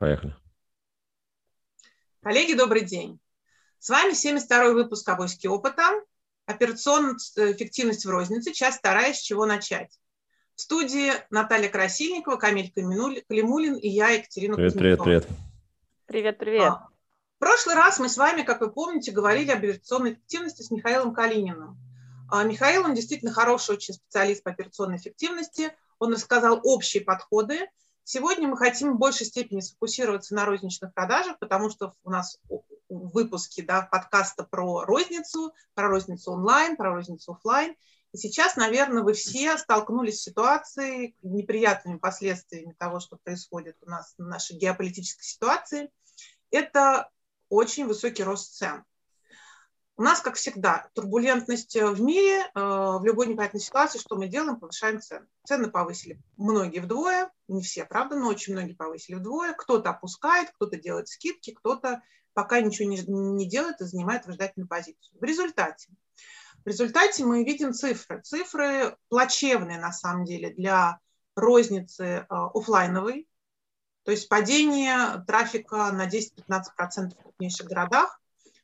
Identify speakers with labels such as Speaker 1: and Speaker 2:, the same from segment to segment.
Speaker 1: Поехали.
Speaker 2: Коллеги, добрый день. С вами 72-й выпуск «Авоськи опыта». Операционная эффективность в рознице. Часть вторая. С чего начать? В студии Наталья Красильникова, Камиль Калимулин и я, Екатерина
Speaker 1: Привет,
Speaker 2: Кузнецова.
Speaker 1: привет, привет.
Speaker 3: Привет, привет.
Speaker 2: А, В прошлый раз мы с вами, как вы помните, говорили об операционной эффективности с Михаилом Калининым. А, Михаил, он действительно хороший очень специалист по операционной эффективности. Он рассказал общие подходы, Сегодня мы хотим в большей степени сфокусироваться на розничных продажах, потому что у нас в выпуске да, подкаста про розницу, про розницу онлайн, про розницу офлайн. И сейчас, наверное, вы все столкнулись с ситуацией, неприятными последствиями того, что происходит у нас в нашей геополитической ситуации. Это очень высокий рост цен. У нас, как всегда, турбулентность э, в мире, э, в любой непонятной ситуации, что мы делаем, повышаем цены. Цены повысили многие вдвое, не все, правда, но очень многие повысили вдвое. Кто-то опускает, кто-то делает скидки, кто-то пока ничего не, не делает и занимает выжидательную позицию. В результате, в результате мы видим цифры. Цифры плачевные, на самом деле, для розницы э, офлайновой, то есть падение трафика на 10-15% в крупнейших городах,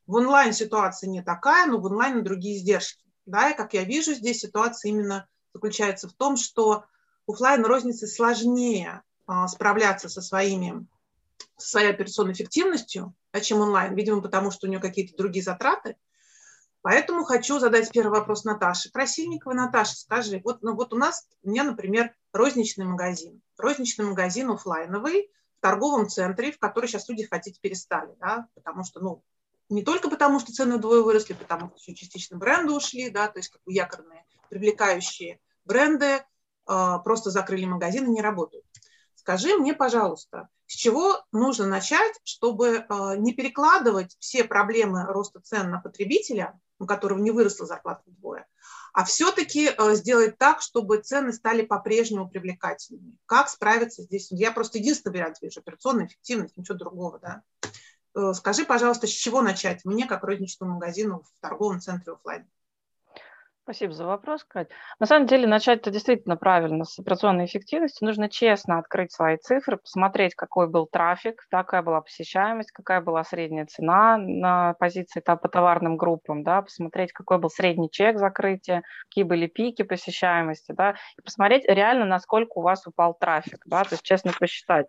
Speaker 2: в онлайн ситуация не такая, но в онлайн другие издержки. Да, и как я вижу, здесь ситуация именно заключается в том, что офлайн рознице сложнее а, справляться со, своими, со своей операционной эффективностью, да, чем онлайн, видимо, потому что у нее какие-то другие затраты. Поэтому хочу задать первый вопрос Наташе. Красильниковой, Наташа, скажи, вот, ну, вот у нас, у меня, например, розничный магазин. Розничный магазин офлайновый в торговом центре, в который сейчас люди ходить перестали, да, потому что, ну, не только потому, что цены вдвое выросли, потому что еще частично бренды ушли, да, то есть как бы якорные привлекающие бренды э, просто закрыли магазины, не работают. Скажи мне, пожалуйста, с чего нужно начать, чтобы э, не перекладывать все проблемы роста цен на потребителя, у которого не выросла зарплата вдвое, а все-таки э, сделать так, чтобы цены стали по-прежнему привлекательными. Как справиться здесь? Я просто единственный вариант вижу, операционная эффективность, ничего другого, да. Э, скажи, пожалуйста, с чего начать мне, как розничному магазину в торговом центре офлайн?
Speaker 3: Спасибо за вопрос, Кать. На самом деле начать это действительно правильно с операционной эффективности. Нужно честно открыть свои цифры, посмотреть, какой был трафик, какая была посещаемость, какая была средняя цена на позиции по товарным группам, да, посмотреть, какой был средний чек закрытия, какие были пики посещаемости, да, и посмотреть реально, насколько у вас упал трафик, да, то есть честно посчитать.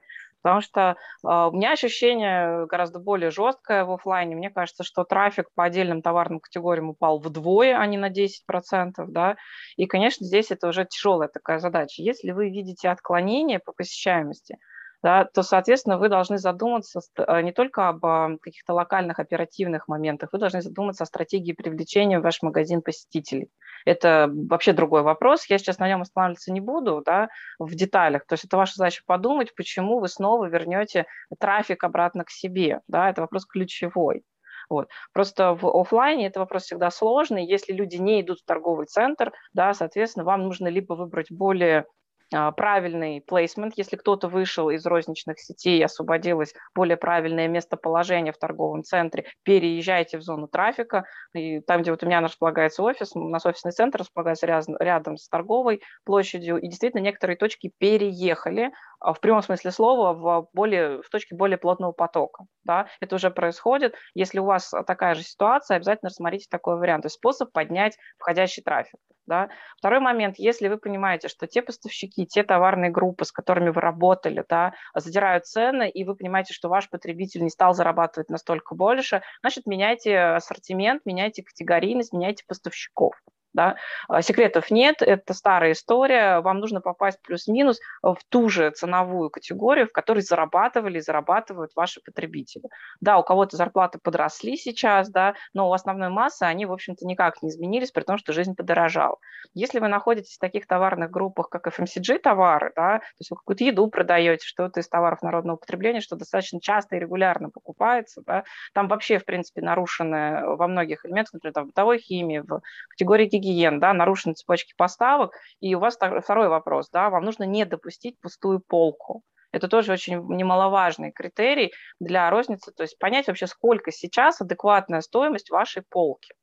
Speaker 3: Потому что э, у меня ощущение гораздо более жесткое в офлайне. Мне кажется, что трафик по отдельным товарным категориям упал вдвое, а не на 10%. Да? И, конечно, здесь это уже тяжелая такая задача. Если вы видите отклонение по посещаемости, да, то, соответственно, вы должны задуматься э, не только об а, каких-то локальных оперативных моментах, вы должны задуматься о стратегии привлечения в ваш магазин посетителей. Это вообще другой вопрос. Я сейчас на нем останавливаться не буду, да, в деталях. То есть это ваша задача подумать, почему вы снова вернете трафик обратно к себе. Да, это вопрос ключевой. Вот. Просто в офлайне это вопрос всегда сложный. Если люди не идут в торговый центр, да, соответственно, вам нужно либо выбрать более правильный плейсмент, если кто-то вышел из розничных сетей, освободилось более правильное местоположение в торговом центре, переезжайте в зону трафика, и там, где вот у меня располагается офис, у нас офисный центр располагается рядом, рядом с торговой площадью, и действительно некоторые точки переехали, а, в прямом смысле слова в, более, в точке более плотного потока. Да? Это уже происходит. Если у вас такая же ситуация, обязательно рассмотрите такой вариант. То есть способ поднять входящий трафик. Да? Второй момент, если вы понимаете, что те поставщики, те товарные группы, с которыми вы работали, да, задирают цены, и вы понимаете, что ваш потребитель не стал зарабатывать настолько больше, значит, меняйте ассортимент, меняйте категорийность, меняйте поставщиков. Да? А, секретов нет, это старая история, вам нужно попасть плюс-минус в ту же ценовую категорию, в которой зарабатывали и зарабатывают ваши потребители. Да, у кого-то зарплаты подросли сейчас, да, но у основной массы они, в общем-то, никак не изменились, при том, что жизнь подорожала. Если вы находитесь в таких товарных группах, как FMCG товары, да, то есть вы какую-то еду продаете, что-то из товаров народного потребления, что достаточно часто и регулярно покупается, да, там вообще, в принципе, нарушены во многих элементах, например, там, бытовой химии, в категории гигиены, гигиен, да, нарушены цепочки поставок. И у вас второй вопрос, да, вам нужно не допустить пустую полку. Это тоже очень немаловажный критерий для розницы, то есть понять вообще, сколько сейчас адекватная стоимость вашей полки.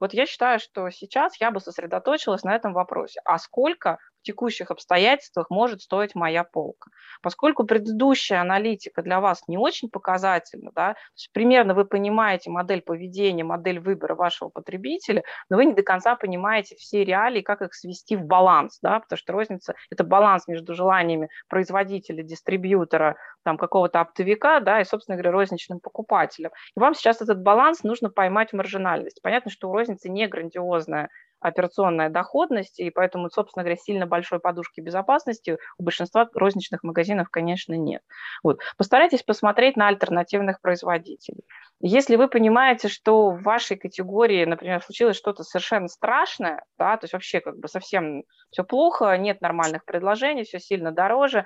Speaker 3: Вот я считаю, что сейчас я бы сосредоточилась на этом вопросе. А сколько текущих обстоятельствах может стоить моя полка. Поскольку предыдущая аналитика для вас не очень показательна, да, то есть примерно вы понимаете модель поведения, модель выбора вашего потребителя, но вы не до конца понимаете все реалии, как их свести в баланс, да, потому что розница – это баланс между желаниями производителя, дистрибьютора, там, какого-то оптовика, да, и, собственно говоря, розничным покупателем. И вам сейчас этот баланс нужно поймать в маржинальность. Понятно, что у розницы не грандиозная операционная доходность, и поэтому, собственно говоря, сильно большой подушки безопасности у большинства розничных магазинов, конечно, нет. Вот. Постарайтесь посмотреть на альтернативных производителей. Если вы понимаете, что в вашей категории, например, случилось что-то совершенно страшное, да, то есть вообще как бы совсем все плохо, нет нормальных предложений, все сильно дороже,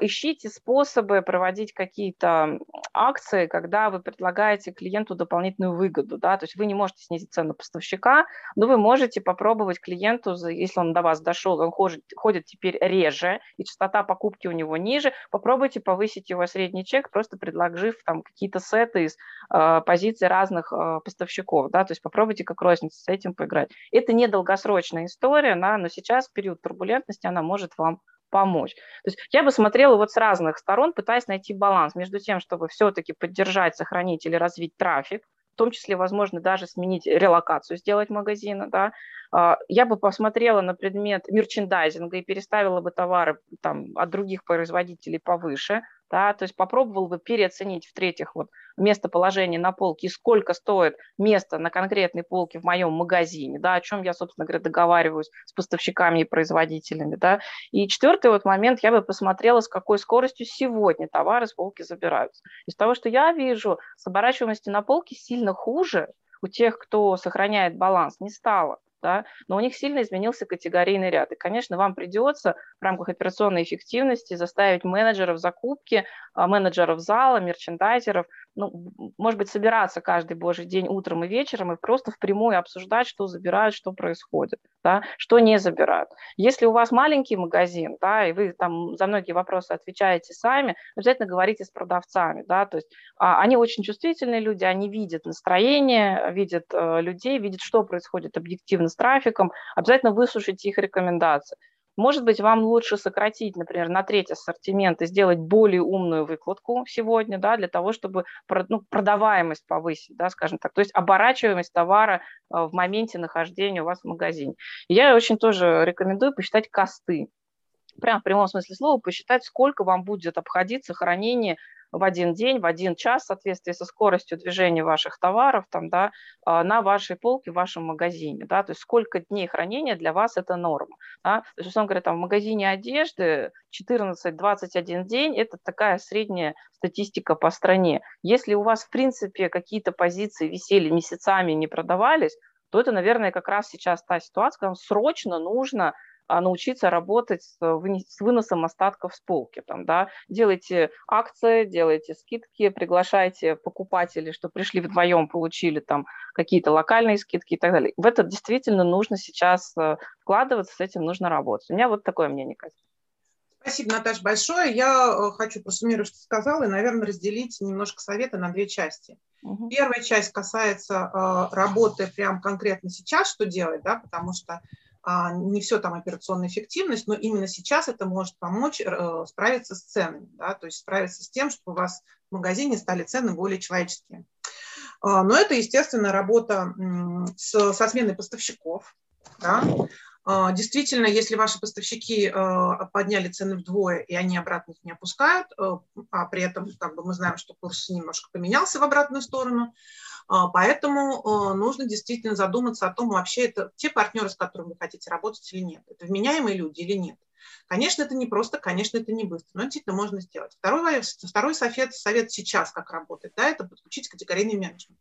Speaker 3: ищите способы проводить какие-то акции, когда вы предлагаете клиенту дополнительную выгоду. Да? То есть вы не можете снизить цену поставщика, но вы можете попробовать клиенту, если он до вас дошел, он ходит, ходит теперь реже, и частота покупки у него ниже, попробуйте повысить его средний чек, просто предложив там какие-то сеты из э, позиций разных э, поставщиков. Да? То есть попробуйте как розница с этим поиграть. Это не долгосрочная история, да, но сейчас в период турбулентности она может вам помочь. То есть я бы смотрела вот с разных сторон, пытаясь найти баланс между тем, чтобы все-таки поддержать, сохранить или развить трафик, в том числе, возможно, даже сменить релокацию, сделать магазина, да. А, я бы посмотрела на предмет мерчендайзинга и переставила бы товары там, от других производителей повыше, да, то есть попробовал бы переоценить, в-третьих, вот местоположение на полке сколько стоит место на конкретной полке в моем магазине, да, о чем я, собственно говоря, договариваюсь с поставщиками и производителями, да. И четвертый вот момент, я бы посмотрела, с какой скоростью сегодня товары с полки забираются. Из того, что я вижу, с оборачиваемостью на полке сильно хуже у тех, кто сохраняет баланс, не стало да, но у них сильно изменился категорийный ряд. И, конечно, вам придется в рамках операционной эффективности заставить менеджеров закупки, а, менеджеров зала, мерчендайзеров, ну, может быть, собираться каждый божий день утром и вечером и просто впрямую обсуждать, что забирают, что происходит, да, что не забирают. Если у вас маленький магазин, да, и вы там за многие вопросы отвечаете сами, обязательно говорите с продавцами, да, то есть а, они очень чувствительные люди, они видят настроение, видят э, людей, видят, что происходит объективно с трафиком, обязательно выслушайте их рекомендации. Может быть, вам лучше сократить, например, на треть ассортимент и сделать более умную выкладку сегодня, да, для того, чтобы ну, продаваемость повысить, да, скажем так, то есть оборачиваемость товара э, в моменте нахождения у вас в магазине. Я очень тоже рекомендую посчитать косты, прям в прямом смысле слова посчитать, сколько вам будет обходиться хранение в один день, в один час в соответствии со скоростью движения ваших товаров там, да, а, на вашей полке в вашем магазине. Да, то есть сколько дней хранения для вас это норма. Да. То есть, условно говоря, там, в магазине одежды 14-21 день – это такая средняя статистика по стране. Если у вас, в принципе, какие-то позиции висели месяцами, не продавались, то это, наверное, как раз сейчас та ситуация, когда срочно нужно научиться работать с, с выносом остатков с полки. Там, да. Делайте акции, делайте скидки, приглашайте покупателей, что пришли вдвоем, получили там какие-то локальные скидки и так далее. В это действительно нужно сейчас э, вкладываться, с этим нужно работать. У меня вот такое мнение, Катя.
Speaker 2: Спасибо, Наташа, большое. Я э, хочу просуммировать, что сказала, и, наверное, разделить немножко советы на две части. Угу. Первая часть касается э, работы прям конкретно сейчас, что делать, да, потому что а, не все там операционная эффективность, но именно сейчас это может помочь э, справиться с ценами, да, то есть справиться с тем, чтобы у вас в магазине стали цены более человеческие. А, но это, естественно, работа со сменой поставщиков. Да. А, действительно, если ваши поставщики э, подняли цены вдвое, и они обратно их не опускают, э, а при этом как бы мы знаем, что курс немножко поменялся в обратную сторону, а, поэтому а, нужно действительно задуматься о том, вообще это те партнеры, с которыми вы хотите работать или нет. Это вменяемые люди или нет. Конечно, это не просто, конечно, это не быстро, но действительно можно сделать. Второй, второй совет, совет сейчас, как работать, да, это подключить категорийный менеджмент.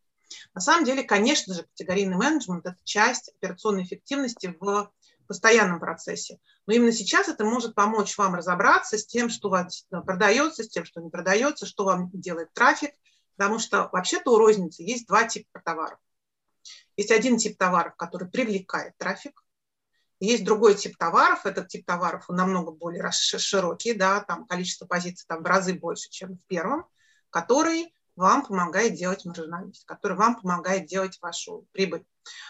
Speaker 2: На самом деле, конечно же, категорийный менеджмент – это часть операционной эффективности в постоянном процессе. Но именно сейчас это может помочь вам разобраться с тем, что у вас продается, с тем, что не продается, что вам делает трафик – Потому что вообще-то у розницы есть два типа товаров. Есть один тип товаров, который привлекает трафик, есть другой тип товаров, этот тип товаров намного более широкий, да, там количество позиций там в разы больше, чем в первом, который вам помогает делать маржинальность, который вам помогает делать вашу прибыль.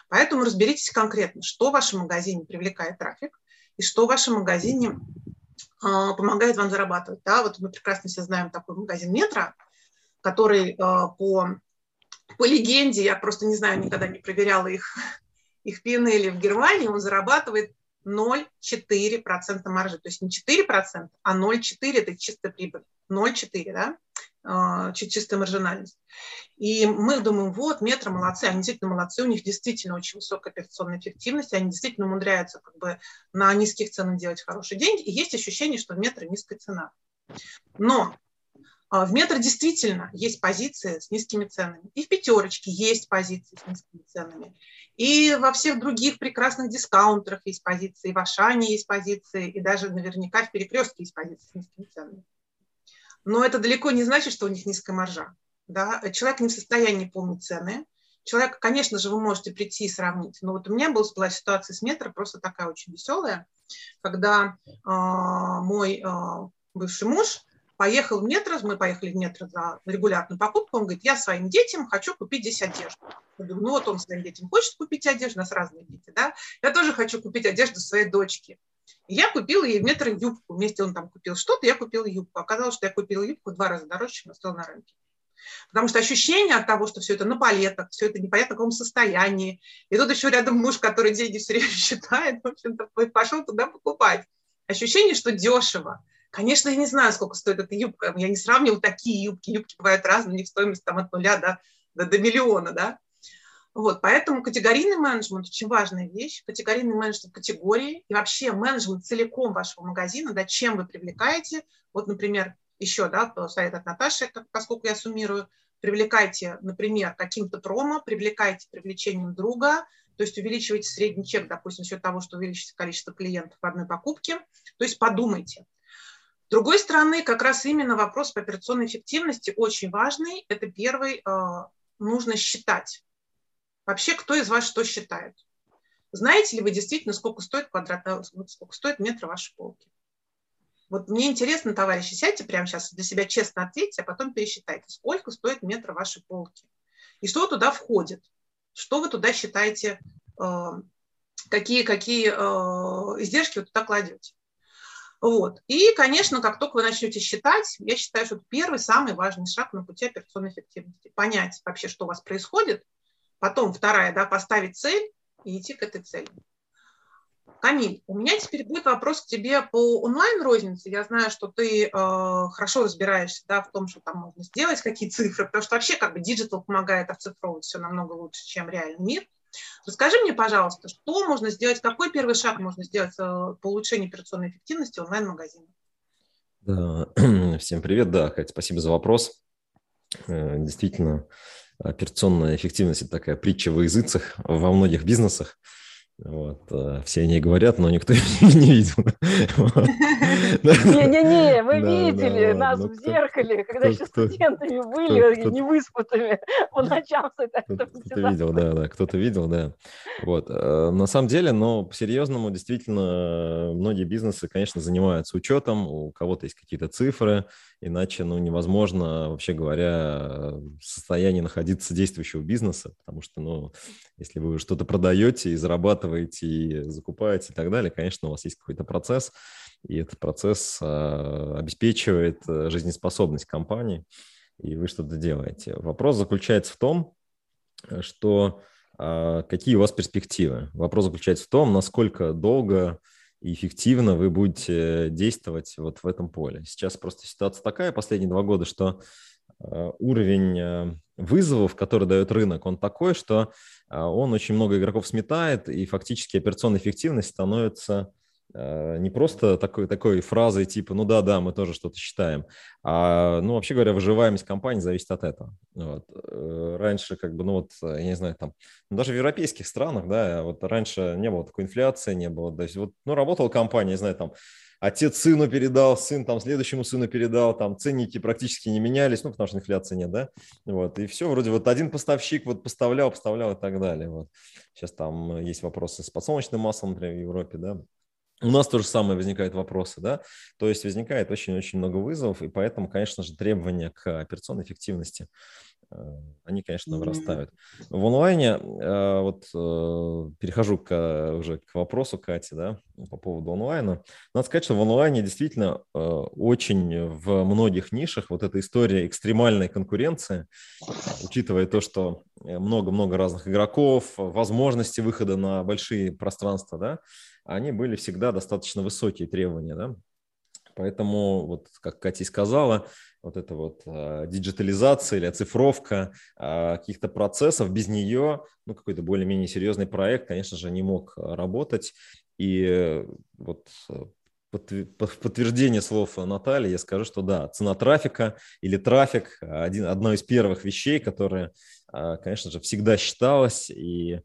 Speaker 2: Поэтому разберитесь конкретно, что в вашем магазине привлекает трафик, и что в вашем магазине а, помогает вам зарабатывать. Да? Вот мы прекрасно все знаем такой магазин «Метро», который а, по, по легенде, я просто не знаю, никогда не проверяла их, их P&L в Германии, он зарабатывает 0,4% маржи. То есть не 4%, а 0,4% – это чистая прибыль. 0,4, да? А, чистая маржинальность. И мы думаем, вот, метро молодцы, они действительно молодцы, у них действительно очень высокая операционная эффективность, они действительно умудряются как бы на низких ценах делать хорошие деньги, и есть ощущение, что в метро низкая цена. Но в метро действительно есть позиции с низкими ценами. И в пятерочке есть позиции с низкими ценами. И во всех других прекрасных дискаунтерах есть позиции, и в Ашане есть позиции, и даже наверняка в перекрестке есть позиции с низкими ценами но это далеко не значит, что у них низкая маржа. Да? Человек не в состоянии помнить цены. Человек, конечно же, вы можете прийти и сравнить. Но вот у меня была ситуация с метро просто такая очень веселая, когда э, мой э, бывший муж поехал в метро, мы поехали в метро за регулярную покупку, он говорит, я своим детям хочу купить здесь одежду. Я думаю, ну вот он своим детям хочет купить одежду, у нас разные дети, да, я тоже хочу купить одежду своей дочке. И я купила ей в метро юбку. Вместе он там купил что-то, я купила юбку. Оказалось, что я купила юбку два раза дороже, чем стоила на рынке. Потому что ощущение от того, что все это на палетах, все это непонятно в каком состоянии. И тут еще рядом муж, который деньги все время считает, в общем-то, пошел туда покупать. Ощущение, что дешево. Конечно, я не знаю, сколько стоит эта юбка. Я не сравниваю такие юбки. Юбки бывают разные, у них стоимость там от нуля до, до, до миллиона, да. Вот, поэтому категорийный менеджмент очень важная вещь. Категорийный менеджмент категории и вообще менеджмент целиком вашего магазина, да, чем вы привлекаете. Вот, например, еще да, совет от Наташи, как, поскольку я суммирую, привлекайте, например, каким-то промо, привлекайте привлечением друга, то есть увеличивайте средний чек, допустим, за счет того, что увеличите количество клиентов в одной покупке. То есть подумайте. Другой стороны, как раз именно вопрос по операционной эффективности очень важный. Это первый, э, нужно считать Вообще, кто из вас что считает? Знаете ли вы действительно, сколько стоит квадрат, э, сколько стоит метр вашей полки? Вот мне интересно, товарищи, сядьте прямо сейчас для себя честно ответьте, а потом пересчитайте, сколько стоит метр вашей полки. И что туда входит? Что вы туда считаете, э, какие, какие э, издержки вы туда кладете? Вот. И, конечно, как только вы начнете считать, я считаю, что это первый, самый важный шаг на пути операционной эффективности. Понять вообще, что у вас происходит – Потом вторая, да, поставить цель и идти к этой цели. Камиль, у меня теперь будет вопрос к тебе по онлайн-рознице. Я знаю, что ты э, хорошо разбираешься да, в том, что там можно сделать, какие цифры, потому что вообще как бы digital помогает оцифровывать все намного лучше, чем реальный мир. Расскажи мне, пожалуйста, что можно сделать, какой первый шаг можно сделать э, по улучшению операционной эффективности онлайн-магазина?
Speaker 1: Да. Всем привет, да, Катя, спасибо за вопрос. Э, действительно, операционная эффективность – это такая притча во языцах во многих бизнесах. Вот, э, все они говорят, но никто не видел.
Speaker 3: Не-не-не, мы видели нас в зеркале, когда еще студентами были, не выспутыми по ночам.
Speaker 1: Кто-то видел, да, да, кто-то видел, да. Вот. Э, на самом деле, но по-серьезному, действительно, многие бизнесы, конечно, занимаются учетом, у кого-то есть какие-то цифры, иначе, ну, невозможно, вообще говоря, в состоянии находиться действующего бизнеса, потому что, ну, если вы что-то продаете и зарабатываете, и закупаете и так далее, конечно, у вас есть какой-то процесс, и этот процесс э, обеспечивает э, жизнеспособность компании, и вы что-то делаете. Вопрос заключается в том, что э, какие у вас перспективы. Вопрос заключается в том, насколько долго и эффективно вы будете действовать вот в этом поле. Сейчас просто ситуация такая последние два года, что э, уровень э, вызовов, который дает рынок, он такой, что э, он очень много игроков сметает, и фактически операционная эффективность становится Э, не просто такой, такой фразой типа «ну да-да, мы тоже что-то считаем», а, ну, вообще говоря, выживаемость компании зависит от этого. Вот. Э, раньше, как бы, ну вот, я не знаю, там, ну, даже в европейских странах, да, вот раньше не было такой инфляции, не было, то есть вот, ну, работала компания, не знаю, там, отец сыну передал, сын там следующему сыну передал, там ценники практически не менялись, ну, потому что инфляции нет, да, вот, и все, вроде вот один поставщик вот поставлял, поставлял и так далее, вот. Сейчас там есть вопросы с подсолнечным маслом, например, в Европе, да, у нас то же самое возникают вопросы, да, то есть возникает очень-очень много вызовов, и поэтому, конечно же, требования к операционной эффективности они, конечно, вырастают. В онлайне, вот перехожу к, уже к вопросу Кати, да, по поводу онлайна. Надо сказать, что в онлайне действительно очень в многих нишах вот эта история экстремальной конкуренции, учитывая то, что много-много разных игроков, возможности выхода на большие пространства, да, они были всегда достаточно высокие требования, да. Поэтому, вот как Катя сказала, вот эта вот э, диджитализация или оцифровка э, каких-то процессов, без нее ну, какой-то более-менее серьезный проект, конечно же, не мог работать. И вот подтверждение слов Натальи, я скажу, что да, цена трафика или трафик – один, одно из первых вещей, которые, конечно же, всегда считалось и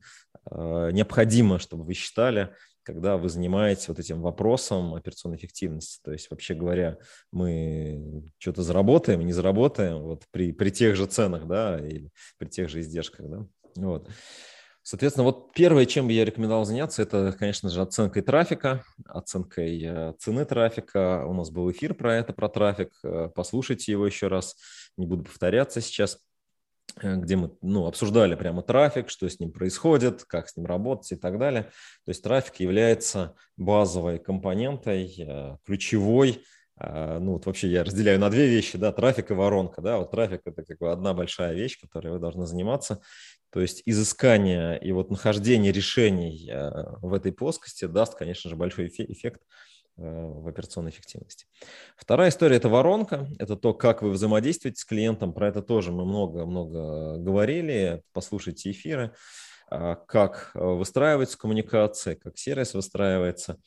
Speaker 1: необходимо, чтобы вы считали, когда вы занимаетесь вот этим вопросом операционной эффективности. То есть, вообще говоря, мы что-то заработаем, не заработаем вот при, при тех же ценах, да, или при тех же издержках, да. Вот. Соответственно, вот первое, чем бы я рекомендовал заняться, это, конечно же, оценкой трафика, оценкой э, цены трафика. У нас был эфир про это, про трафик. Э, послушайте его еще раз. Не буду повторяться сейчас где мы ну, обсуждали прямо трафик, что с ним происходит, как с ним работать и так далее. То есть трафик является базовой компонентой, ключевой ну вот вообще я разделяю на две вещи, да, трафик и воронка, да, вот трафик это как бы одна большая вещь, которой вы должны заниматься, то есть изыскание и вот нахождение решений э, в этой плоскости даст, конечно же, большой эффект. э, в операционной эффективности. Вторая история – это воронка, это то, как вы взаимодействуете с клиентом, про это тоже мы много-много говорили, послушайте эфиры, а, как выстраивается коммуникация, как сервис выстраивается.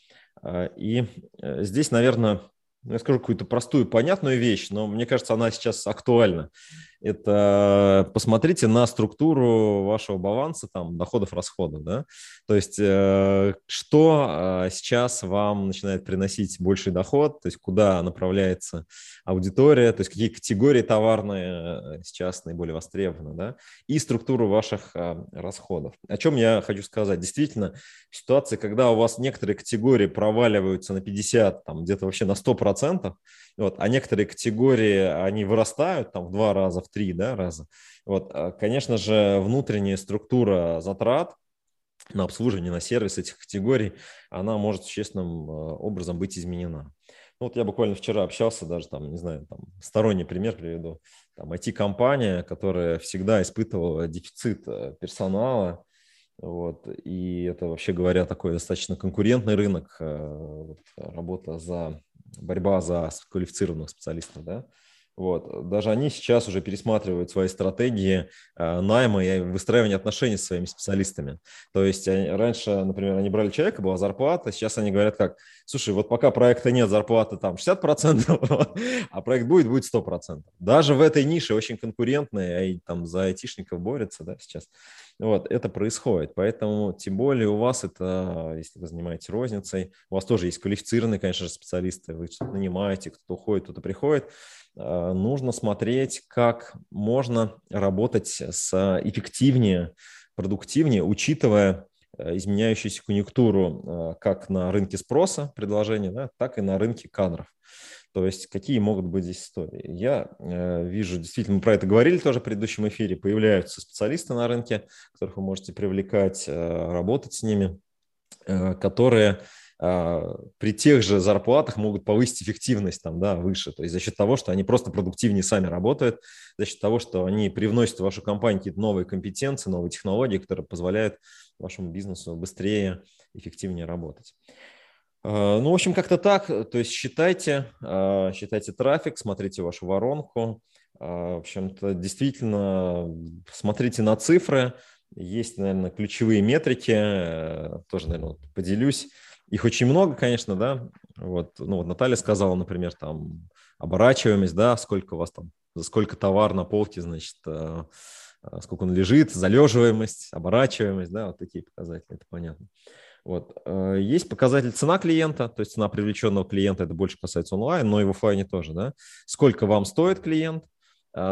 Speaker 1: А, и э, здесь, наверное, ну, я скажу какую-то простую, понятную вещь, но мне кажется, она сейчас актуальна это посмотрите на структуру вашего баланса, там, доходов-расходов, да, то есть э, что э, сейчас вам начинает приносить больший доход, то есть куда направляется аудитория, то есть какие категории товарные э, сейчас наиболее востребованы, да, и структуру ваших расходов. О чем я хочу сказать? Действительно, ситуация, когда у вас некоторые категории проваливаются на 50, там, где-то вообще на 100%, вот, а некоторые категории, они вырастают там в два раза, в три да, раза. Вот, а, конечно же, внутренняя структура затрат на обслуживание, на сервис этих категорий, она может существенным а, образом быть изменена. Ну, вот я буквально вчера общался, даже там, не знаю, там, сторонний пример приведу. Там IT-компания, которая всегда испытывала дефицит э, персонала, вот, и это, вообще говоря, такой достаточно конкурентный рынок, э, вот, работа за борьба за квалифицированных специалистов, да, вот. Даже они сейчас уже пересматривают свои стратегии э, найма и выстраивания отношений с своими специалистами. То есть они, раньше, например, они брали человека, была зарплата, сейчас они говорят как, слушай, вот пока проекта нет, зарплаты там 60%, а проект будет, будет 100%. Даже в этой нише очень конкурентной, и там за айтишников борются да, сейчас. Вот, это происходит. Поэтому, тем более у вас это, если вы занимаетесь розницей, у вас тоже есть квалифицированные, конечно же, специалисты, вы нанимаете, кто-то уходит, кто-то приходит, нужно смотреть, как можно работать с эффективнее, продуктивнее, учитывая э, изменяющуюся конъюнктуру э, как на рынке спроса предложения, да, так и на рынке кадров. То есть какие могут быть здесь истории? Я вижу, действительно, мы про это говорили тоже в предыдущем эфире, появляются специалисты на рынке, которых вы можете привлекать, работать с ними, которые при тех же зарплатах могут повысить эффективность там, да, выше. То есть за счет того, что они просто продуктивнее сами работают, за счет того, что они привносят в вашу компанию какие-то новые компетенции, новые технологии, которые позволяют вашему бизнесу быстрее, эффективнее работать. А, ну, в общем, как-то так. То есть считайте, а, считайте трафик, смотрите вашу воронку. В общем-то, действительно, смотрите на цифры. Есть, наверное, ключевые метрики. Э, тоже, наверное, поделюсь. Их очень много, конечно, да. Вот, ну, вот Наталья сказала, например, там оборачиваемость, да, сколько у вас там, за сколько товар на полке, значит, э, э, сколько он лежит, залеживаемость, оборачиваемость, да, вот такие показатели, это понятно. Вот. Э, есть показатель цена клиента, то есть цена привлеченного клиента, это больше касается онлайн, но и в офлайне тоже, да. Сколько вам стоит клиент,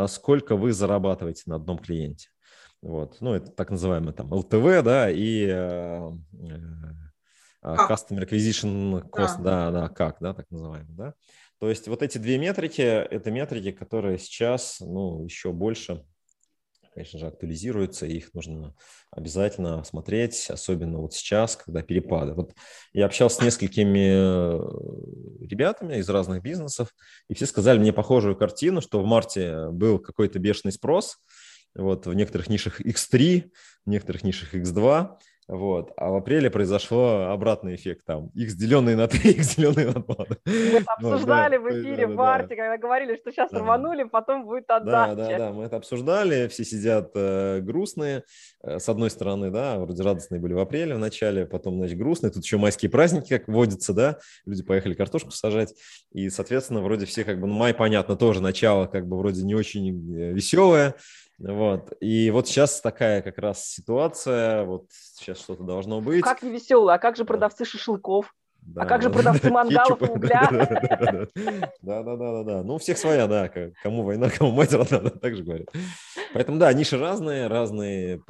Speaker 1: сколько вы зарабатываете на одном клиенте. Вот. Ну, это так называемый там ЛТВ, да, и а, Customer Acquisition Cost, да. да, да, как, да, так называемый, да. То есть вот эти две метрики – это метрики, которые сейчас, ну, еще больше конечно же, актуализируются, и их нужно обязательно смотреть, особенно вот сейчас, когда перепады. Вот я общался с несколькими э, ребятами из разных бизнесов, и все сказали мне похожую картину, что в марте был какой-то бешеный спрос, вот в некоторых нишах X3, в некоторых нишах X2, вот. А в апреле произошел обратный эффект там. X деленные на 3, X деленные на 2.
Speaker 3: Мы это обсуждали вот, да, в эфире да, в марте, да. когда говорили, что сейчас да. рванули, потом будет отдача.
Speaker 1: Да, да, да, мы это обсуждали, все сидят э, грустные. Э, с одной стороны, да, вроде радостные были в апреле в начале, потом, значит, грустные. Тут еще майские праздники, как водится, да, люди поехали картошку сажать. И, соответственно, вроде все как бы, ну, май, понятно, тоже начало как бы вроде не очень э, веселое, вот. И вот сейчас такая как раз ситуация, вот сейчас что-то должно быть.
Speaker 3: Как весело, а как же продавцы шашлыков? Да, а как же продавцы мангалов и угля?
Speaker 1: Да, да, да, да, да. Ну, у всех своя, да. Кому война, кому мать родна, так же говорят. Поэтому, да, ниши разные, разные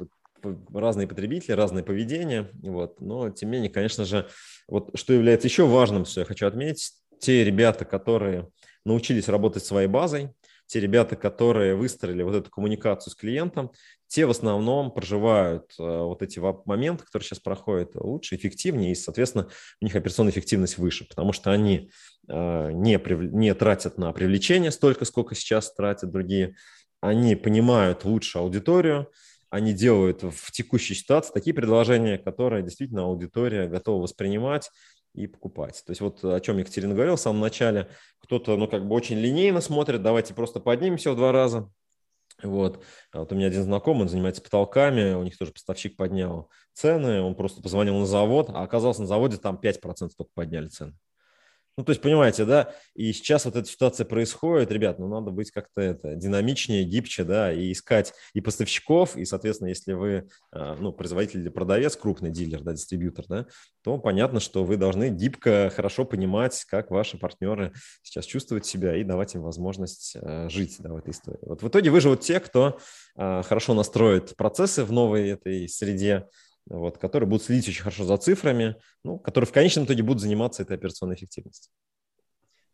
Speaker 1: разные потребители, разное поведение, вот, но тем не менее, конечно же, вот что является еще важным, что я хочу отметить, те ребята, которые научились работать своей базой, те ребята, которые выстроили вот эту коммуникацию с клиентом, те в основном проживают э, вот эти моменты, которые сейчас проходят, лучше, эффективнее, и, соответственно, у них операционная эффективность выше, потому что они э, не, не тратят на привлечение столько, сколько сейчас тратят другие, они понимают лучше аудиторию, они делают в текущей ситуации такие предложения, которые действительно аудитория готова воспринимать и покупать. То есть вот о чем Екатерина говорила в самом начале, кто-то, ну, как бы очень линейно смотрит, давайте просто поднимемся в два раза, вот. А вот у меня один знакомый, он занимается потолками, у них тоже поставщик поднял цены, он просто позвонил на завод, а оказалось на заводе там 5% только подняли цены. Ну, то есть, понимаете, да, и сейчас вот эта ситуация происходит, ребят, ну, надо быть как-то это динамичнее, гибче, да, и искать и поставщиков, и, соответственно, если вы, а, ну, производитель или продавец, крупный дилер, да, дистрибьютор, да, то понятно, что вы должны гибко, хорошо понимать, как ваши партнеры сейчас чувствуют себя и давать им возможность а, жить, да, в этой истории. Вот в итоге выживут те, кто а, хорошо настроит процессы в новой этой среде, вот, которые будут следить очень хорошо за цифрами, ну, которые в конечном итоге будут заниматься этой операционной эффективностью.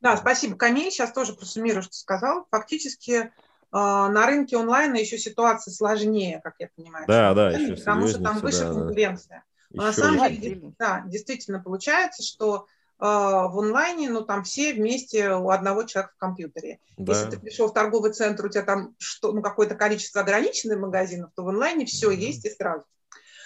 Speaker 2: Да, спасибо, Камиль. Сейчас тоже просуммирую, что сказал. Фактически э, на рынке онлайн еще ситуация сложнее, как я понимаю.
Speaker 1: Да, да,
Speaker 2: еще Потому что там выше да, конкуренция. Да. на самом деле, да, действительно получается, что э, в онлайне, ну, там все вместе у одного человека в компьютере. Да. Если ты пришел в торговый центр, у тебя там что, ну, какое-то количество ограниченных магазинов, то в онлайне все mm-hmm. есть и сразу.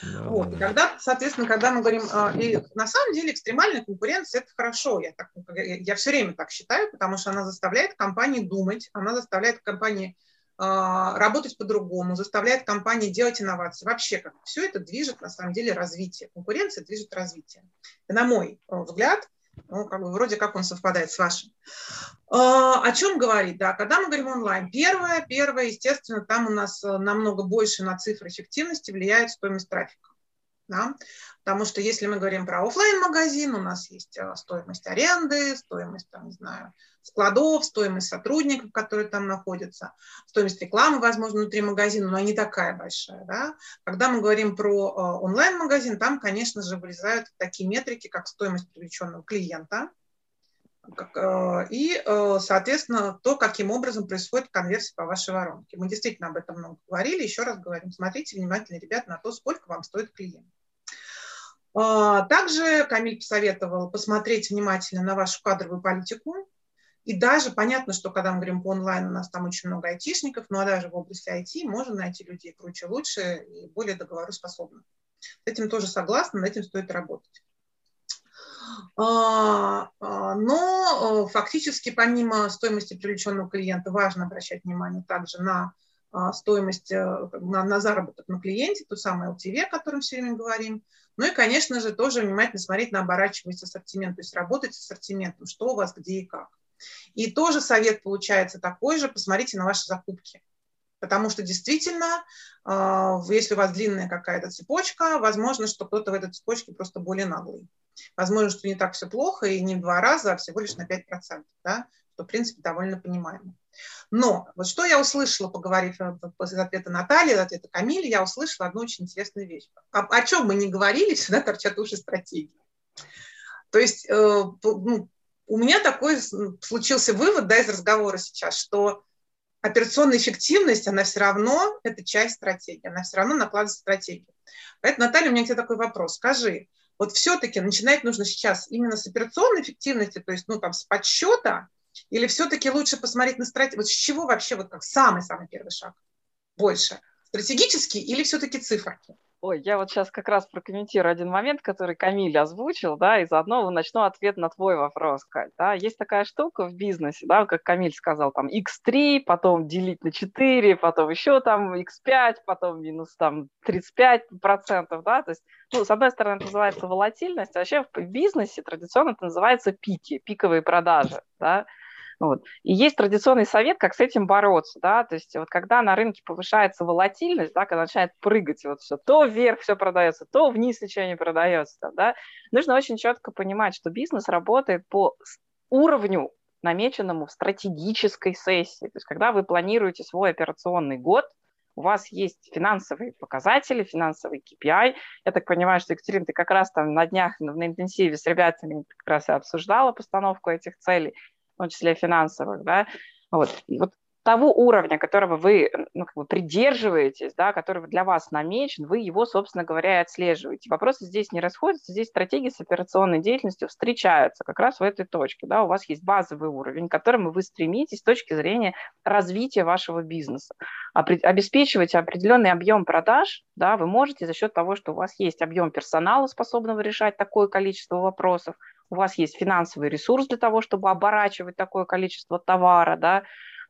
Speaker 2: Да, вот. И когда, соответственно, когда мы говорим, а, и на самом деле экстремальная конкуренция – это хорошо, я, так, я все время так считаю, потому что она заставляет компании думать, она заставляет компании а, работать по-другому, заставляет компании делать инновации. Вообще, как все это движет, на самом деле, развитие. Конкуренция движет развитие. И, на мой взгляд, ну, как бы вроде как он совпадает с вашим. А, о чем говорить? Да, когда мы говорим онлайн, первое, первое, естественно, там у нас э, намного больше на цифры эффективности влияет стоимость трафика. Да? Потому что если мы говорим про офлайн магазин у нас есть э, стоимость аренды, стоимость, там, не знаю, складов, стоимость сотрудников, которые там находятся, стоимость рекламы, возможно, внутри магазина, но не такая большая. Да? Когда мы говорим про э, онлайн-магазин, там, конечно же, вылезают такие метрики, как стоимость привлеченного клиента, э, и, соответственно, то, каким образом происходит конверсия по вашей воронке. Мы действительно об этом много говорили. Еще раз говорим, смотрите внимательно, ребят, на то, сколько вам стоит клиент. А, также Камиль посоветовал посмотреть внимательно на вашу кадровую политику. И даже понятно, что когда мы говорим по онлайн, у нас там очень много айтишников, но даже в области IT можно найти людей круче, лучше и более договороспособных. С этим тоже согласна, над этим стоит работать. А, а, но э, фактически помимо стоимости привлеченного клиента важно обращать внимание также на стоимость, э, на, на заработок на клиенте, ту самую LTV, о котором все время говорим, ну и, конечно же, тоже внимательно смотреть на оборачиваемость ассортимент, то есть работать с ассортиментом, что у вас где и как. И тоже совет получается такой же, посмотрите на ваши закупки. Потому что действительно, а, если у вас длинная какая-то цепочка, возможно, что кто-то в этой цепочке просто более наглый. Возможно, что не так все плохо, и не в два раза, а всего лишь на 5%, да? что, в принципе, довольно понимаемо. Но вот что я услышала, поговорив э, после ответа Натальи, ответа Камиля, я услышала одну очень интересную вещь. О, о чем мы не говорили, всегда торчат уши стратегии. То есть э, ну, у меня такой случился вывод да, из разговора сейчас, что операционная эффективность, она все равно, это часть стратегии, она все равно накладывается в стратегию. Поэтому, Наталья, у меня к тебе такой вопрос. Скажи, вот все-таки начинать нужно сейчас именно с операционной эффективности, то есть, ну, там, с подсчета, или все-таки лучше посмотреть на стратегию? Вот с чего вообще, вот как самый-самый первый шаг больше? Стратегический или все-таки циферки?
Speaker 3: Ой, я вот сейчас как раз прокомментирую один момент, который Камиль озвучил, да, и заодно начну ответ на твой вопрос, Кать. Да. Есть такая штука в бизнесе, да, как Камиль сказал, там x3, потом делить на 4, потом еще там x5, потом минус там 35%, да, то есть, ну, с одной стороны, это называется волатильность, а вообще в бизнесе традиционно это называется пики, пиковые продажи, да, вот. И есть традиционный совет, как с этим бороться, да, то есть вот когда на рынке повышается волатильность, да, когда начинает прыгать вот все, то вверх все продается, то вниз ничего не продается, да, нужно очень четко понимать, что бизнес работает по уровню, намеченному в стратегической сессии. То есть когда вы планируете свой операционный год, у вас есть финансовые показатели, финансовый KPI. Я так понимаю, что, Екатерина, ты как раз там на днях на интенсиве с ребятами как раз и обсуждала постановку этих целей в том числе финансовых, да, вот, вот того уровня, которого вы ну, как бы придерживаетесь, да, который для вас намечен, вы его, собственно говоря, и отслеживаете. Вопросы здесь не расходятся, здесь стратегии с операционной деятельностью встречаются как раз в этой точке. Да, у вас есть базовый уровень, к которому вы стремитесь с точки зрения развития вашего бизнеса. Обеспечивать определенный объем продаж да, вы можете за счет того, что у вас есть объем персонала, способного решать такое количество вопросов, у вас есть финансовый ресурс для того, чтобы оборачивать такое количество товара, да,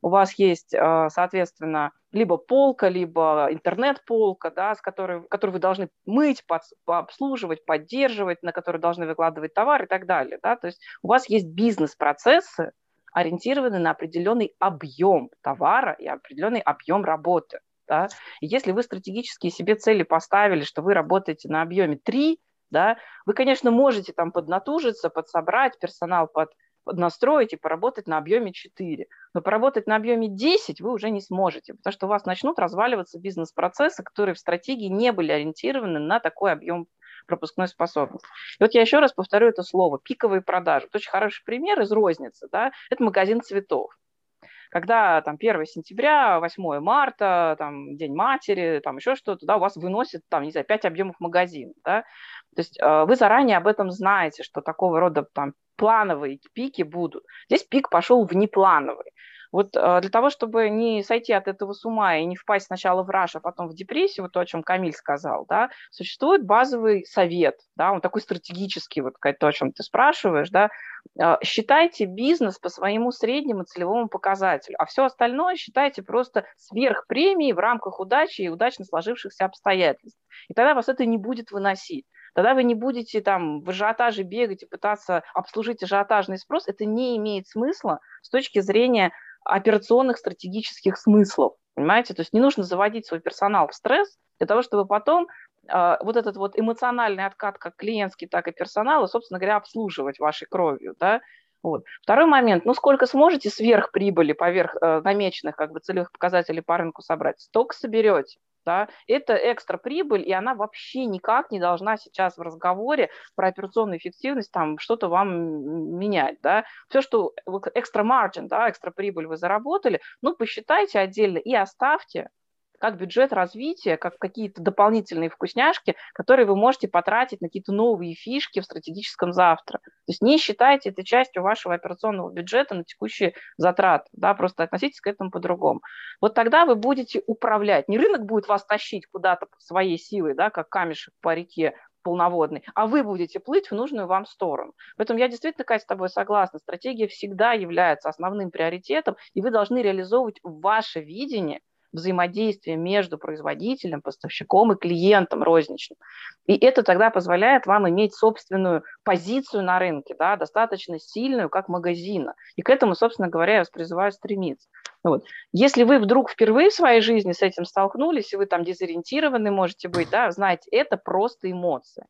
Speaker 3: у вас есть, э, соответственно, либо полка, либо интернет-полка, да, с которой, которую вы должны мыть, под, обслуживать, поддерживать, на которую должны выкладывать товар и так далее. Да? То есть у вас есть бизнес-процессы, ориентированные на определенный объем товара и определенный объем работы. Да? И если вы стратегические себе цели поставили, что вы работаете на объеме 3, да, вы, конечно, можете там поднатужиться, подсобрать персонал под настроить и поработать на объеме 4. Но поработать на объеме 10 вы уже не сможете, потому что у вас начнут разваливаться бизнес-процессы, которые в стратегии не были ориентированы на такой объем пропускной способности. И вот я еще раз повторю это слово, пиковые продажи. Это очень хороший пример из розницы, да, это магазин цветов когда там 1 сентября, 8 марта, там День матери, там еще что-то, да, у вас выносят там, не знаю, 5 объемов магазина, да, то есть э, вы заранее об этом знаете, что такого рода там плановые пики будут. Здесь пик пошел в неплановый. Вот э, для того, чтобы не сойти от этого с ума и не впасть сначала в раш, а потом в депрессию, вот то, о чем Камиль сказал, да, существует базовый совет, да, он такой стратегический, вот то, о чем ты спрашиваешь, да, э, считайте бизнес по своему среднему целевому показателю, а все остальное считайте просто сверхпремией в рамках удачи и удачно сложившихся обстоятельств. И тогда вас это не будет выносить. Тогда вы не будете там в ажиотаже бегать и пытаться обслужить ажиотажный спрос. Это не имеет смысла с точки зрения операционных стратегических смыслов. Понимаете? То есть не нужно заводить свой персонал в стресс для того, чтобы потом э, вот этот вот эмоциональный откат как клиентский, так и персонала, собственно говоря, обслуживать вашей кровью. Да? Вот. Второй момент, ну сколько сможете сверхприбыли поверх э, намеченных как бы целевых показателей по рынку собрать, столько соберете да, это экстра прибыль, и она вообще никак не должна сейчас в разговоре про операционную эффективность там что-то вам менять, да. Все, что экстра маржин, да, экстра прибыль вы заработали, ну, посчитайте отдельно и оставьте как бюджет развития, как какие-то дополнительные вкусняшки, которые вы можете потратить на какие-то новые фишки в стратегическом завтра. То есть не считайте это частью вашего операционного бюджета на текущие затраты, да, просто относитесь к этому по-другому. Вот тогда вы будете управлять. Не рынок будет вас тащить куда-то своей силой, да, как камешек по реке, полноводный, а вы будете плыть в нужную вам сторону. Поэтому я действительно, Катя, с тобой согласна. Стратегия всегда является основным приоритетом, и вы должны реализовывать ваше видение – взаимодействия между производителем, поставщиком и клиентом розничным. И это тогда позволяет вам иметь собственную позицию на рынке, да, достаточно сильную, как магазина. И к этому, собственно говоря, я вас призываю стремиться. Вот. Если вы вдруг впервые в своей жизни с этим столкнулись, и вы там дезориентированы можете быть, да, знаете, это просто эмоции.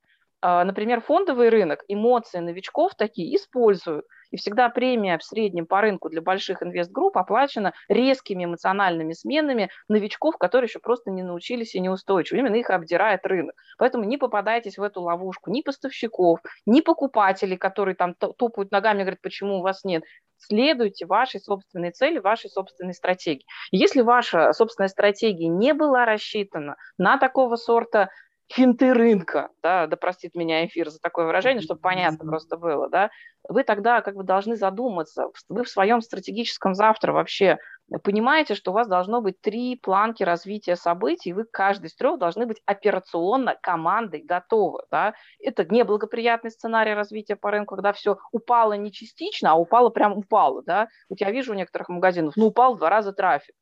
Speaker 3: А, например, фондовый рынок эмоции новичков такие используют. И всегда премия в среднем по рынку для больших инвестгрупп оплачена резкими эмоциональными сменами новичков, которые еще просто не научились и неустойчивы. Именно их обдирает рынок. Поэтому не попадайтесь в эту ловушку ни поставщиков, ни покупателей, которые там топают ногами и говорят, почему у вас нет следуйте вашей собственной цели, вашей собственной стратегии. Если ваша собственная стратегия не была рассчитана на такого сорта финты рынка, да, да простит меня эфир за такое выражение, чтобы понятно просто было, да, вы тогда как бы должны задуматься, вы в своем стратегическом завтра вообще понимаете, что у вас должно быть три планки развития событий, и вы каждый из трех должны быть операционно командой готовы. Да? Это неблагоприятный сценарий развития по рынку, когда все упало не частично, а упало прям упало. Да? Вот я вижу у некоторых магазинов, ну упал в два раза трафик.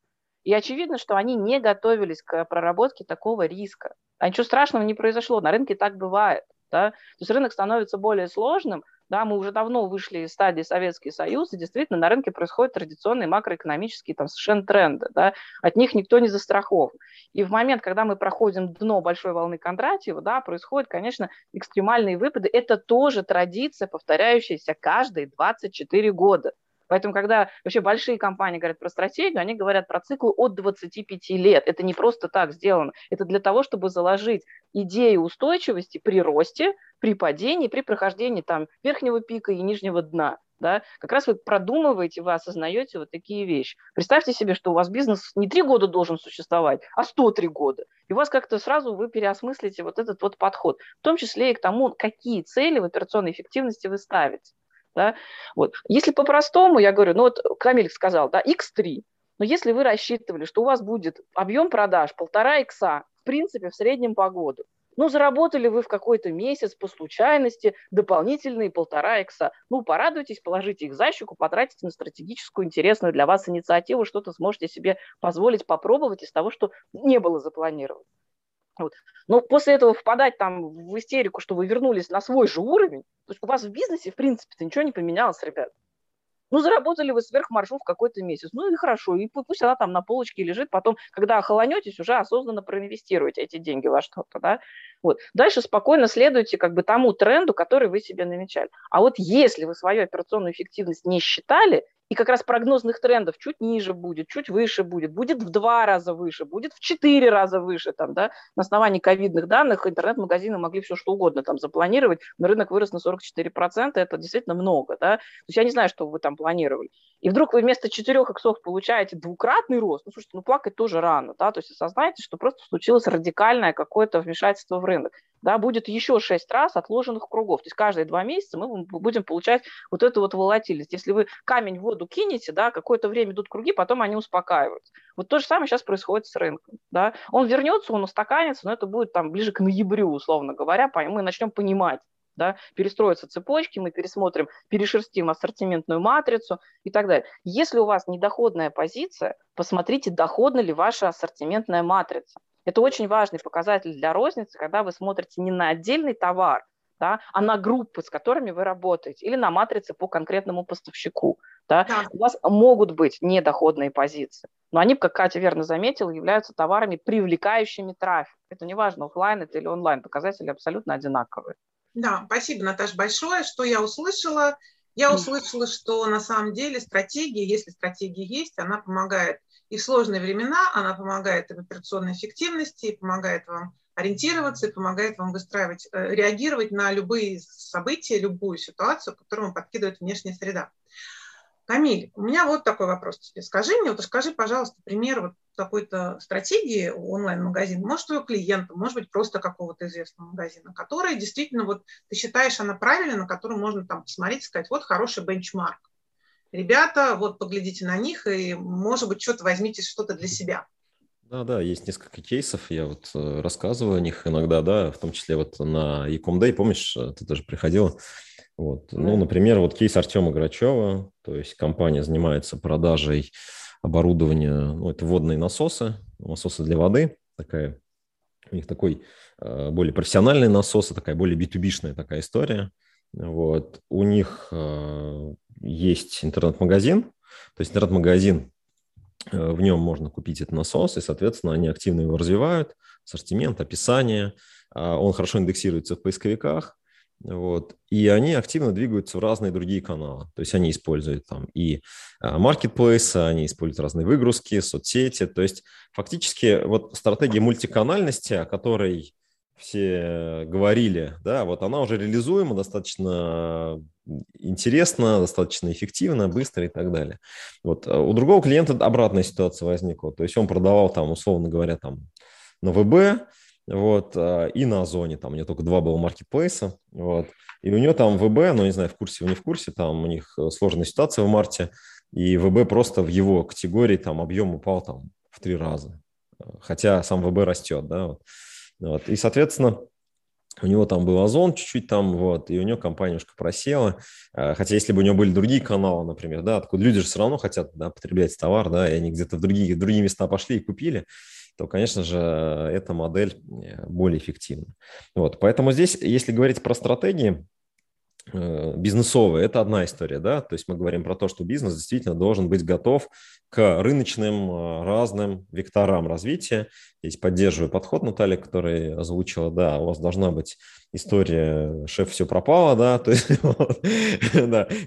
Speaker 3: И очевидно, что они не готовились к проработке такого риска. А ничего страшного не произошло. На рынке так бывает. Да? То есть рынок становится более сложным, да, мы уже давно вышли из стадии Советский Союз, и действительно на рынке происходят традиционные макроэкономические там совершенно тренды. Да, от них никто не застрахован. И в момент, когда мы проходим дно большой волны Кондратьева, да, происходят, конечно, экстремальные выпады. Это тоже традиция, повторяющаяся каждые 24 года. Поэтому, когда вообще большие компании говорят про стратегию, они говорят про цикл от 25 лет. Это не просто так сделано. Это для того, чтобы заложить идею устойчивости при росте, при падении, при прохождении там верхнего пика и нижнего дна. Да? Как раз вы продумываете, вы осознаете вот такие вещи. Представьте себе, что у вас бизнес не три года должен существовать, а 103 года. И у вас как-то сразу вы переосмыслите вот этот вот подход, в том числе и к тому, какие цели в операционной эффективности вы ставите. Да? Вот. Если по-простому, я говорю, ну вот Камиль сказал, да, x3, но если вы рассчитывали, что у вас будет объем продаж полтора икса, в принципе, в среднем по году, ну, заработали вы в какой-то месяц по случайности дополнительные полтора икса. Ну, порадуйтесь, положите их за щеку, потратите на стратегическую интересную для вас инициативу, что-то сможете себе позволить попробовать из того, что не было запланировано. Вот. Но после этого впадать там в истерику, что вы вернулись на свой же уровень, то есть у вас в бизнесе, в принципе, ничего не поменялось, ребят. Ну, заработали вы сверхмаржу в какой-то месяц. Ну и хорошо, и пусть она там на полочке лежит. Потом, когда охолонетесь, уже осознанно проинвестируете эти деньги во что-то. Да? Вот. Дальше спокойно следуйте как бы тому тренду, который вы себе намечали. А вот если вы свою операционную эффективность не считали, и как раз прогнозных трендов чуть ниже будет, чуть выше будет, будет в два раза выше, будет в четыре раза выше. Там, да? На основании ковидных данных интернет-магазины могли все что угодно там запланировать, но рынок вырос на 44%, это действительно много. Да? То есть я не знаю, что вы там планировали. И вдруг вы вместо четырех иксов получаете двукратный рост, ну, слушайте, ну, плакать тоже рано, да, то есть осознайте, что просто случилось радикальное какое-то вмешательство в рынок да, будет еще шесть раз отложенных кругов. То есть каждые два месяца мы будем получать вот эту вот волатильность. Если вы камень в воду кинете, да, какое-то время идут круги, потом они успокаиваются. Вот то же самое сейчас происходит с рынком. Да. Он вернется, он устаканится, но это будет там ближе к ноябрю, условно говоря, мы начнем понимать, да, перестроятся цепочки, мы пересмотрим, перешерстим ассортиментную матрицу и так далее. Если у вас недоходная позиция, посмотрите, доходна ли ваша ассортиментная матрица. Это очень важный показатель для розницы, когда вы смотрите не на отдельный товар, да, а на группы, с которыми вы работаете, или на матрицы по конкретному поставщику. Да. Да. У вас могут быть недоходные позиции, но они, как Катя верно заметила, являются товарами, привлекающими трафик. Это неважно, офлайн это или онлайн, показатели абсолютно одинаковые.
Speaker 2: Да, спасибо, Наташа, большое. Что я услышала? Я услышала, что на самом деле стратегия, если стратегия есть, она помогает и в сложные времена она помогает в операционной эффективности, помогает вам ориентироваться, помогает вам выстраивать, э, реагировать на любые события, любую ситуацию, которую вам подкидывает внешняя среда. Камиль, у меня вот такой вопрос тебе. Скажи мне, вот скажи, пожалуйста, пример вот какой-то стратегии онлайн-магазина, может, твоего клиента, может быть, просто какого-то известного магазина, который действительно, вот ты считаешь, она правильная, на которую можно там посмотреть и сказать, вот хороший бенчмарк ребята, вот поглядите на них и, может быть, что-то возьмите что-то для себя.
Speaker 1: Да, да, есть несколько кейсов, я вот э, рассказываю о них иногда, да, в том числе вот на Ecom Day, помнишь, э, ты тоже приходила, вот, ну, например, вот кейс Артема Грачева, то есть компания занимается продажей оборудования, ну, это водные насосы, насосы для воды, такая, у них такой э, более профессиональный насос, такая более B2B-шная такая история, вот, у них есть интернет-магазин, то есть интернет-магазин, э, в нем можно купить этот насос, и, соответственно, они активно его развивают, ассортимент, описание, а, он хорошо индексируется в поисковиках, вот, и они активно двигаются в разные другие каналы. То есть они используют там и маркетплейсы, они используют разные выгрузки, соцсети. То есть фактически вот стратегия мультиканальности, о которой все говорили, да, вот она уже реализуема достаточно интересно, достаточно эффективно, быстро и так далее. Вот у другого клиента обратная ситуация возникла, то есть он продавал там, условно говоря, там на ВБ, вот, и на Озоне, там у него только два было маркетплейса, вот, и у него там ВБ, ну, не знаю, в курсе, вы не в курсе, там у них сложная ситуация в марте, и ВБ просто в его категории там объем упал там в три раза, хотя сам ВБ растет, да, вот. Вот. И, соответственно, у него там был Озон чуть-чуть там, вот, и у него компания немножко просела. А, хотя если бы у него были другие каналы, например, да, откуда люди же все равно хотят да, потреблять товар, да, и они где-то в другие, в другие места пошли и купили, то, конечно же, эта модель э, более эффективна. Вот, поэтому здесь, если говорить про стратегии, бизнесовые, это одна история, да, то есть мы говорим про то, что бизнес действительно должен быть готов к рыночным э, разным векторам развития. Здесь поддерживаю подход Натальи, который озвучила, да, у вас должна быть история «шеф, все пропало», да, то есть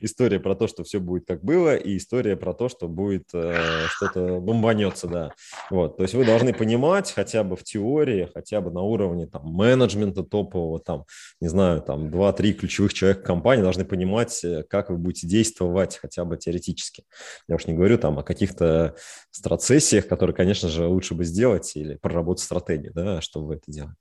Speaker 1: история про то, что все будет как было, и история про то, что будет э, что-то бомбанется, да. Вот, то есть вы должны понимать хотя бы в теории, хотя бы на уровне там менеджмента топового, там, не знаю, там 2-3 ключевых человека компании должны понимать, э, как вы будете действовать хотя бы теоретически. Я уж не говорю там о каких-то страцессиях, которые, конечно же, лучше бы сделать или проработать стратегию, да, чтобы вы это делали.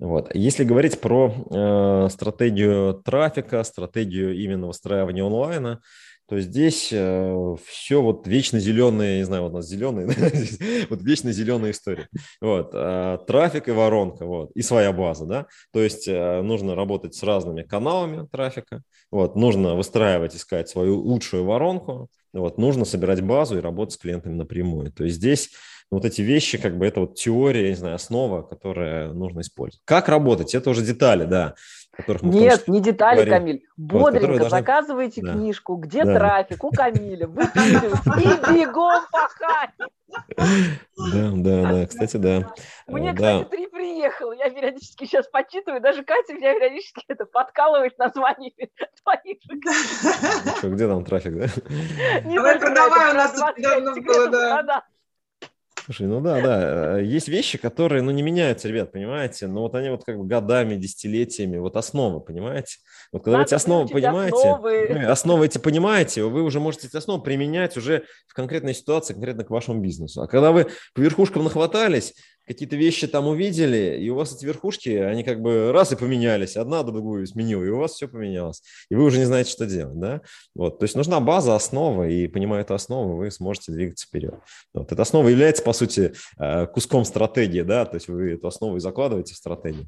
Speaker 1: Вот. Если говорить про э, стратегию трафика, стратегию именно выстраивания онлайна, то здесь э, все вот вечно зеленые, не знаю, вот у нас зеленые, вот вечно зеленая история. Вот, э, трафик и воронка, вот, и своя база, да, то есть э, нужно работать с разными каналами трафика, вот, нужно выстраивать, искать свою лучшую воронку, вот, нужно собирать базу и работать с клиентами напрямую. То есть здесь вот эти вещи, как бы это вот теория, не знаю, основа, которая нужно использовать. Как работать? Это уже детали, да.
Speaker 3: Которых мы Нет, не детали, говорим. Камиль. Бодренько вот, должны... заказывайте да. книжку, где да. трафик, у Камиля, и бегом пахать.
Speaker 1: Да, да, да, кстати, да.
Speaker 3: Мне, э, кстати, три приехал. Я периодически сейчас почитываю, даже Катя меня периодически это подкалывает названиями твоих
Speaker 1: Что, где там трафик, да?
Speaker 2: Давай продавай, у нас тут недавно было, да.
Speaker 1: Слушай, ну да, да. Э, есть вещи, которые, ну, не меняются, ребят, понимаете? Но вот они вот как бы годами, десятилетиями, вот основы, понимаете? Вот когда Надо вы эти основы понимаете, основы. Вы основы эти понимаете, вы уже можете эти основы применять уже в конкретной ситуации, конкретно к вашему бизнесу. А когда вы по верхушкам нахватались, какие-то вещи там увидели, и у вас эти верхушки, они как бы раз и поменялись, одна другую сменила, и у вас все поменялось, и вы уже не знаете, что делать, да? Вот, то есть нужна база, основа, и понимая эту основу, вы сможете двигаться вперед. Вот, эта основа является, по сути, э, куском стратегии, да, то есть вы эту основу и закладываете в стратегию.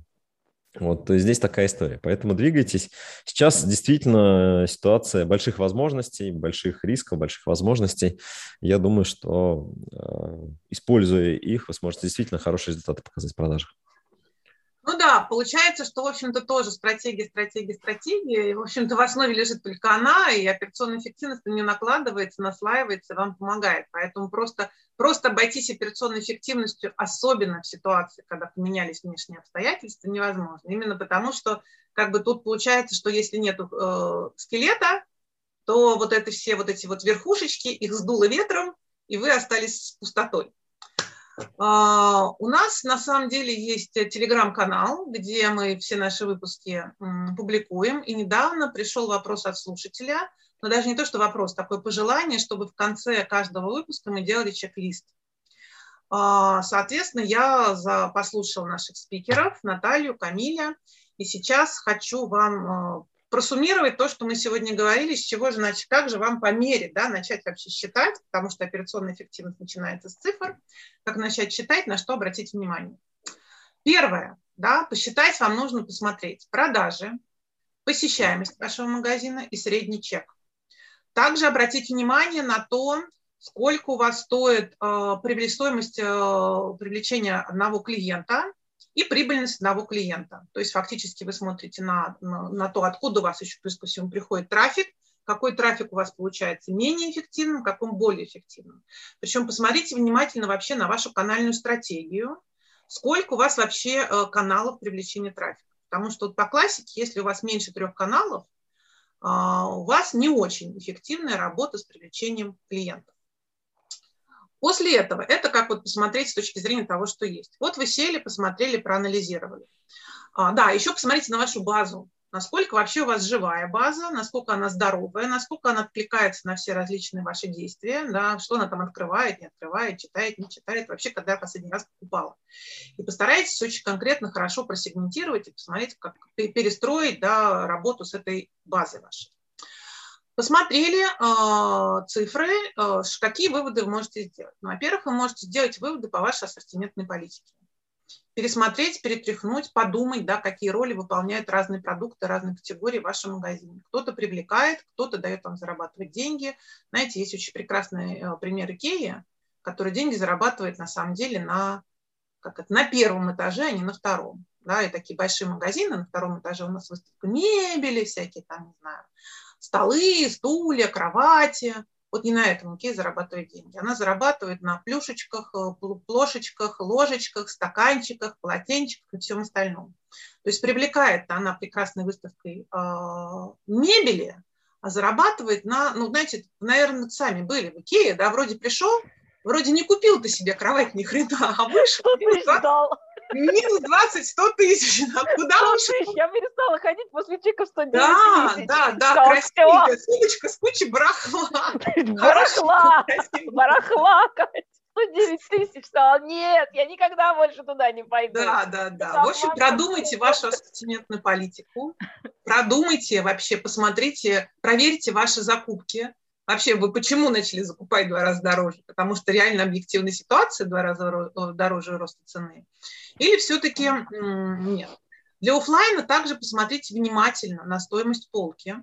Speaker 1: Вот, то есть здесь такая история. Поэтому двигайтесь. Сейчас действительно ситуация больших возможностей, больших рисков, больших возможностей. Я думаю, что э, используя их, вы сможете действительно хорошие результаты показать в продажах.
Speaker 2: Ну да, получается, что, в общем-то, тоже стратегия, стратегия, стратегия. И, в общем-то, в основе лежит только она, и операционная эффективность на нее накладывается, наслаивается, вам помогает. Поэтому просто, просто обойтись операционной эффективностью, особенно в ситуации, когда поменялись внешние обстоятельства, невозможно. Именно потому, что как бы тут получается, что если нет э, скелета, то вот это все вот эти вот верхушечки, их сдуло ветром, и вы остались с пустотой. А, у нас на самом деле есть телеграм-канал, где мы все наши выпуски публикуем. И недавно пришел вопрос от слушателя, но даже не то, что вопрос, такое пожелание, чтобы в конце каждого выпуска мы делали чек-лист. А, соответственно, я послушала наших спикеров, Наталью, Камиля, и сейчас хочу вам а, просуммировать то, что мы сегодня говорили, с чего же начать, как же вам померить, да, начать вообще считать, потому что операционная эффективность начинается с цифр, как начать считать, на что обратить внимание. Первое, да, посчитать вам нужно посмотреть продажи, посещаемость вашего магазина и средний чек. Также обратить внимание на то, сколько у вас стоит э, стоимость э, привлечения одного клиента и прибыльность одного клиента. То есть фактически вы смотрите на, на, на то, откуда у вас еще плюс ко всему приходит трафик, какой трафик у вас получается менее эффективным, каком более эффективным. Причем посмотрите внимательно вообще на вашу канальную стратегию, сколько у вас вообще э, каналов привлечения трафика. Потому что вот по классике, если у вас меньше трех каналов, а, у вас не очень эффективная работа с привлечением клиентов. После этого, это как вот посмотреть с точки зрения того, что есть. Вот вы сели, посмотрели, проанализировали. А, да, еще посмотрите на вашу базу насколько вообще у вас живая база, насколько она здоровая, насколько она откликается на все различные ваши действия, да, что она там открывает, не открывает, читает, не читает, вообще, когда я последний раз покупала. И постарайтесь очень конкретно, хорошо просегментировать и посмотреть, как перестроить да, работу с этой базой вашей. Посмотрели э, цифры, э, какие выводы вы можете сделать. Ну, во-первых, вы можете сделать выводы по вашей ассортиментной политике пересмотреть, перетряхнуть, подумать, да, какие роли выполняют разные продукты, разные категории в вашем магазине. Кто-то привлекает, кто-то дает вам зарабатывать деньги. Знаете, есть очень прекрасный э, пример Икеи, который деньги зарабатывает на самом деле на, как это, на первом этаже, а не на втором. Да, и такие большие магазины, на втором этаже у нас выставка мебели, всякие там, не знаю, столы, стулья, кровати. Вот не на этом Икея зарабатывает деньги. Она зарабатывает на плюшечках, э, плошечках, ложечках, стаканчиках, полотенчиках и всем остальном. То есть привлекает она прекрасной выставкой э, мебели, а зарабатывает на, ну, знаете, наверное, сами были в Икее, да, вроде пришел, вроде не купил ты себе кровать ни хрена, а вышел. Что ты ждал? Минус 20, 100 тысяч. Куда 100
Speaker 3: тысяч, я перестала ходить после чеков 109
Speaker 2: да, тысяч. Да, да, да, красивая ссылочка с кучей барахла.
Speaker 3: Барахла, барахла, Катя. 109 тысяч сказала, нет, я никогда больше туда не пойду.
Speaker 2: Да, да, да. В общем, продумайте вашу ассортиментную политику, продумайте вообще, посмотрите, проверьте ваши закупки, Вообще, вы почему начали закупать два раза дороже? Потому что реально объективная ситуация два раза дороже роста цены? Или все-таки нет? Для офлайна также посмотрите внимательно на стоимость полки,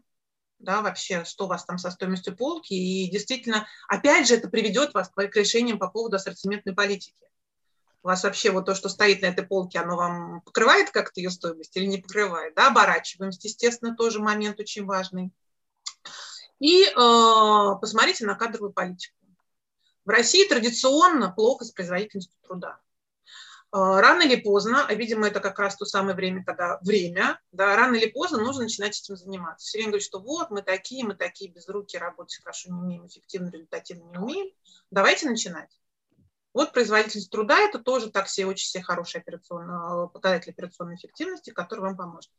Speaker 2: да, вообще, что у вас там со стоимостью полки, и действительно, опять же, это приведет вас к решениям по поводу ассортиментной политики. У вас вообще вот то, что стоит на этой полке, оно вам покрывает как-то ее стоимость или не покрывает, да, оборачиваемость, естественно, тоже момент очень важный. И э, посмотрите на кадровую политику. В России традиционно плохо с производительностью труда. Э, рано или поздно, а, видимо, это как раз то самое время, когда время, да, рано или поздно нужно начинать этим заниматься. Все время говорят, что вот, мы такие, мы такие, без руки работать хорошо не умеем, эффективно, результативно не умеем. Давайте начинать. Вот производительность труда – это тоже так все очень все хороший операционный, показатель операционной эффективности, который вам поможет.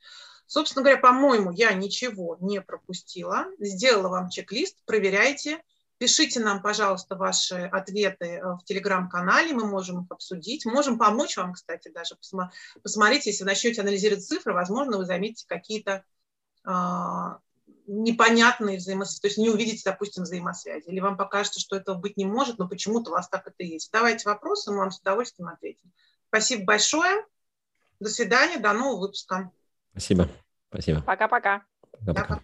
Speaker 2: Собственно говоря, по-моему, я ничего не пропустила. Сделала вам чек-лист, проверяйте. Пишите нам, пожалуйста, ваши ответы э, в телеграм-канале, мы можем их обсудить. Можем помочь вам, кстати, даже посмотреть, если вы начнете анализировать цифры, возможно, вы заметите какие-то а, непонятные взаимосвязи, то есть не увидите, допустим, взаимосвязи, или вам покажется, что этого быть не может, но почему-то у вас так это есть. Давайте вопросы, мы вам с удовольствием ответим. Спасибо большое. До свидания, до нового выпуска.
Speaker 1: Спасибо. Спасибо.
Speaker 3: Пока-пока.
Speaker 1: Пока-пока.